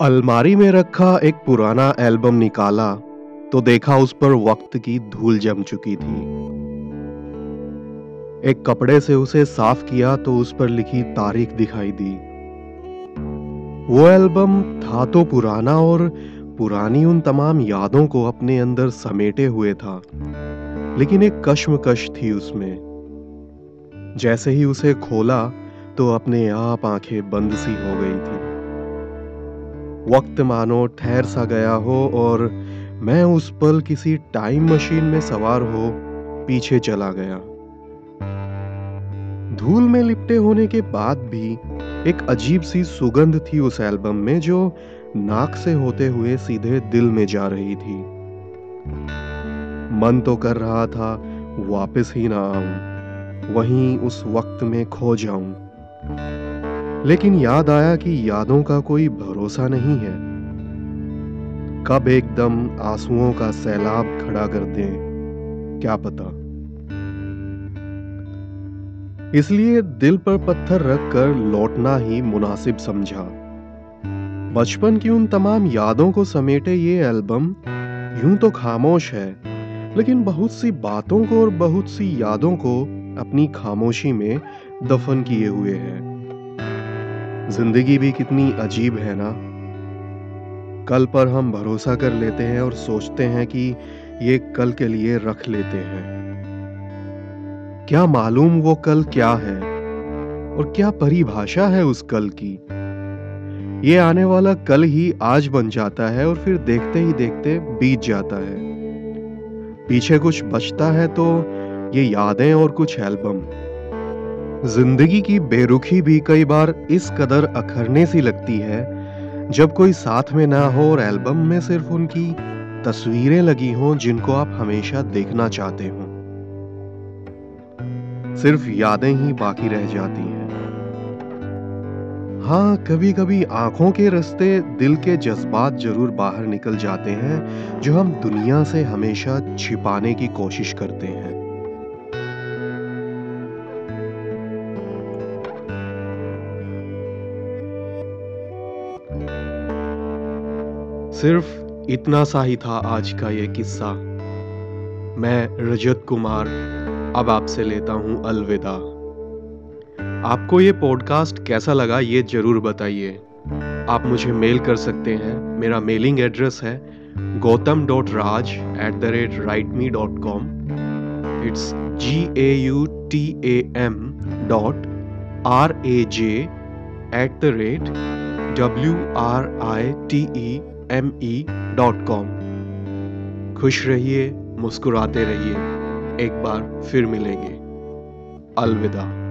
अलमारी में रखा एक पुराना एल्बम निकाला तो देखा उस पर वक्त की धूल जम चुकी थी। एक कपड़े से उसे साफ़ किया तो उस पर लिखी तारीख दिखाई दी। वो एल्बम था तो पुराना और पुरानी उन तमाम यादों को अपने अंदर समेटे हुए था, लेकिन एक कश्मकश थी उसमें। जैसे ही उसे खोला तो अपने आप आँखें बंद सी हो गई थी। वक्त मानो ठहर सा गया हो और मैं उस पल किसी टाइम मशीन में सवार हो, पीछे चला गया। धूल में लिपटे होने के बाद भी एक अजीब सी सुगंध थी उस एल्बम में जो नाक से होते हुए सीधे दिल में जा रही थी। मन तो कर रहा था, वापस ही ना आऊँ, वहीं उस वक्त में खो जाऊँ। लेकिन याद आया कि यादों का कोई भरोसा नहीं है। कब एकदम आंसुओं का सैलाब खड़ा कर दे, क्या पता? इसलिए दिल पर पत्थर रखकर लौटना ही मुनासिब समझा। बचपन की उन तमाम यादों को समेटे ये एल्बम, यूँ तो खामोश है, लेकिन बहुत सी बातों को और बहुत सी यादों को अपनी खामोशी में दफन किए हुए है। ज़िंदगी भी कितनी अजीब है ना? कल पर हम भरोसा कर लेते हैं और सोचते हैं कि ये कल के लिए रख लेते हैं। क्या मालूम वो कल क्या है? और क्या परिभाषा है उस कल की? ये आने वाला कल ही आज बन जाता है और फिर देखते ही देखते बीत जाता है। पीछे कुछ बचता है तो ये यादें और कुछ एल्बम। ज़िंदगी की बेरुखी भी कई बार इस कदर अखरने सी लगती है। जब कोई साथ में ना हो और एल्बम में सिर्फ़ उनकी तस्वीरें लगी हों जिनको आप हमेशा देखना चाहते हो। सिर्फ़ यादें ही बाकी रह जाती हैं। हाँ कभी कभी आँखों के रास्ते दिल के जज्बात ज़रूर बाहर निकल जाते हैं, जो हम दुनिया से हमेशा छिपाने की कोशिश करते हैं। सिर्फ़ इतना सा ही था आज का ये किस्सा। मैं रजत कुमार, अब आपसे लेता हूँ अलविदा। आपको ये पॉडकास्ट कैसा लगा ये ज़रूर बताइए। आप मुझे मेल कर सकते हैं। मेरा मेलिंग एड्रेस है Gautam dot Raj at the rate write me dot com it's G A U T A M dot R A J at the rate W R I T E M E dot com खुश रहिए मुस्कुराते रहिए। एक बार फिर मिलेंगे। अलविदा।